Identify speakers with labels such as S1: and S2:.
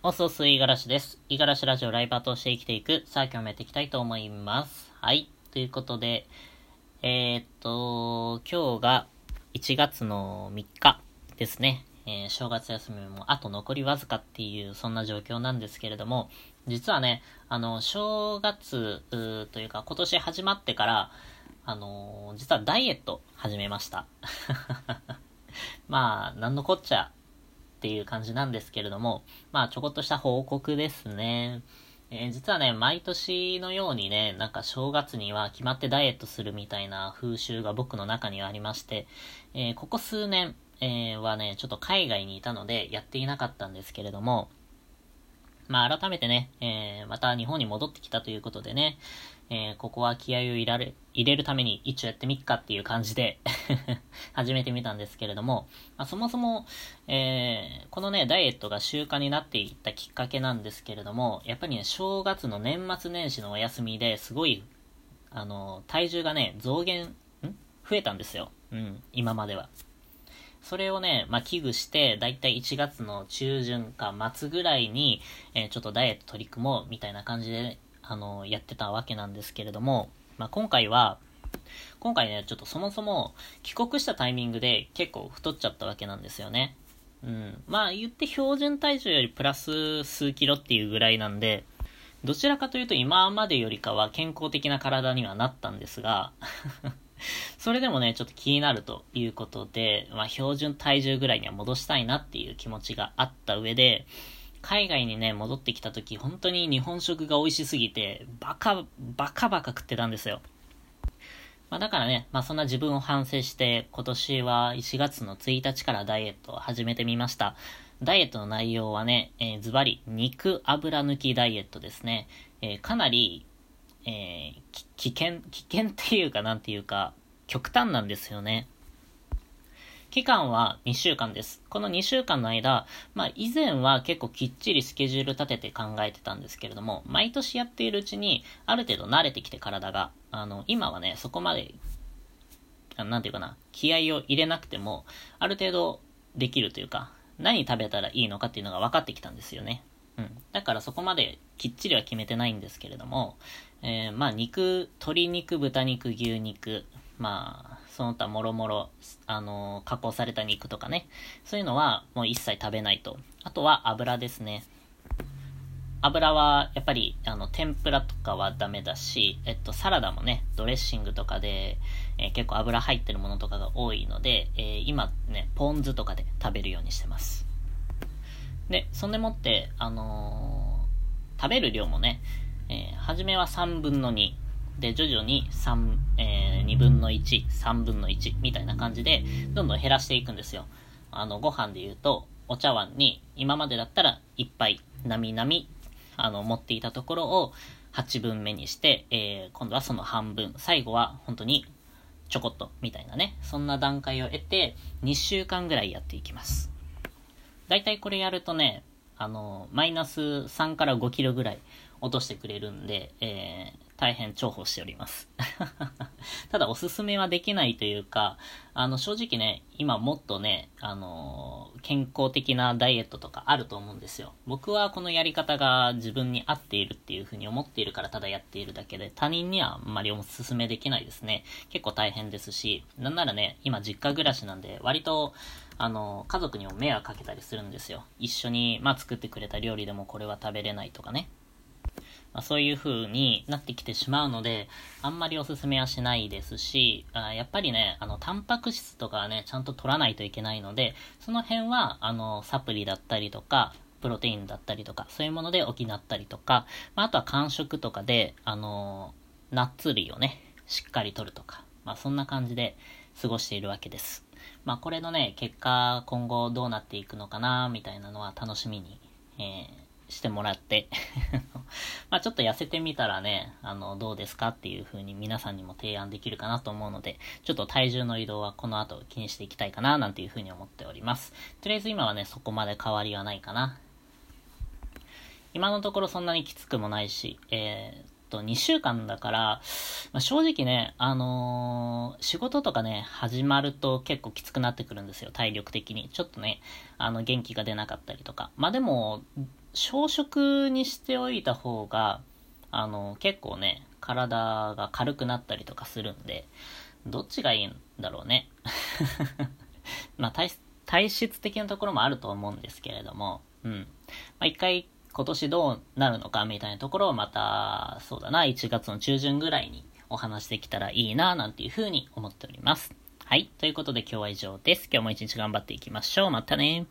S1: おそすいがらしです。いがらしラジオライバーとして生きていく、さあ今日もやっていきたいと思います。はい。ということで、えー、っと、今日が1月の3日ですね。えー、正月休みもあと残りわずかっていう、そんな状況なんですけれども、実はね、あの、正月というか今年始まってから、あの実はダイエット始めました。まあ、なんのこっちゃっていう感じなんですけれども、まあちょこっとした報告ですね。えー、実はね、毎年のようにね、なんか正月には決まってダイエットするみたいな風習が僕の中にはありまして、えー、ここ数年、えー、はね、ちょっと海外にいたのでやっていなかったんですけれども、まあ改めてね、えまた日本に戻ってきたということでね、えー、ここは気合を入れる、入れるために一応やってみっかっていう感じで 始めてみたんですけれども、まあ、そもそも、えー、このね、ダイエットが習慣になっていったきっかけなんですけれども、やっぱりね、正月の年末年始のお休みですごい、あの、体重がね、増減、ん？増えたんですよ。うん、今までは。それをね、まあ、危惧して、だいたい1月の中旬か末ぐらいに、えー、ちょっとダイエット取り組もうみたいな感じで、あの、やってたわけなんですけれども、まあ、今回は、今回ね、ちょっとそもそも帰国したタイミングで結構太っちゃったわけなんですよね。うん。まあ言って標準体重よりプラス数キロっていうぐらいなんで、どちらかというと今までよりかは健康的な体にはなったんですが それでもね、ちょっと気になるということで、まあ標準体重ぐらいには戻したいなっていう気持ちがあった上で、海外にね、戻ってきた時、本当に日本食が美味しすぎて、バカ、バカバカ食ってたんですよ。まあだからね、まあそんな自分を反省して、今年は1月の1日からダイエットを始めてみました。ダイエットの内容はね、えー、ズバリ、肉油抜きダイエットですね。えー、かなり、えー、危険、危険っていうかなんていうか、極端なんですよね。期間は2週間です。この2週間の間、まあ以前は結構きっちりスケジュール立てて考えてたんですけれども、毎年やっているうちにある程度慣れてきて体が、あの、今はね、そこまで、なんていうかな、気合を入れなくても、ある程度できるというか、何食べたらいいのかっていうのが分かってきたんですよね。うん。だからそこまできっちりは決めてないんですけれども、えー、まあ肉、鶏肉、豚肉、牛肉、まあ、その他もろもろ、あの、加工された肉とかね。そういうのはもう一切食べないと。あとは油ですね。油は、やっぱり、あの、天ぷらとかはダメだし、えっと、サラダもね、ドレッシングとかで、えー、結構油入ってるものとかが多いので、えー、今ね、ポン酢とかで食べるようにしてます。で、そんでもって、あのー、食べる量もね、え、初めは3分の2。で、徐々に3、え、2分の1、3分の1みたいな感じで、どんどん減らしていくんですよ。あの、ご飯で言うと、お茶碗に、今までだったら1杯、なみなみ、あの、持っていたところを8分目にして、えー、今度はその半分、最後は本当にちょこっと、みたいなね、そんな段階を得て、2週間ぐらいやっていきます。だいたいこれやるとね、あの、マイナス3から5キロぐらい落としてくれるんで、えー、大変重宝しております。ただおすすめはできないというか、あの正直ね、今もっとね、あの健康的なダイエットとかあると思うんですよ。僕はこのやり方が自分に合っているっていうふうに思っているからただやっているだけで、他人にはあんまりおすすめできないですね。結構大変ですし、なんならね、今実家暮らしなんで、割と、あの、家族にも迷惑かけたりするんですよ。一緒に、まあ、作ってくれた料理でもこれは食べれないとかね。まあ、そういう風になってきてしまうので、あんまりおすすめはしないですし、あやっぱりね、あの、タンパク質とかはね、ちゃんと取らないといけないので、その辺は、あの、サプリだったりとか、プロテインだったりとか、そういうもので補ったりとか、まあ、あとは間食とかで、あの、ナッツ類をね、しっかり取るとか、まあ、そんな感じで過ごしているわけです。まあ、これのね、結果、今後どうなっていくのかな、みたいなのは楽しみに、えーしてもらってまあちょっと痩せてみたらね、あの、どうですかっていう風に皆さんにも提案できるかなと思うので、ちょっと体重の移動はこの後気にしていきたいかななんていう風に思っております。とりあえず今はね、そこまで変わりはないかな。今のところそんなにきつくもないし、えー、と、2週間だから、まあ、正直ね、あのー、仕事とかね、始まると結構きつくなってくるんですよ、体力的に。ちょっとね、あの、元気が出なかったりとか。まあでも、小食にしておいた方が、あの、結構ね、体が軽くなったりとかするんで、どっちがいいんだろうね。まあ体、体質的なところもあると思うんですけれども、うん。まあ、一回今年どうなるのかみたいなところをまた、そうだな、1月の中旬ぐらいにお話できたらいいな、なんていうふうに思っております。はい。ということで今日は以上です。今日も一日頑張っていきましょう。またね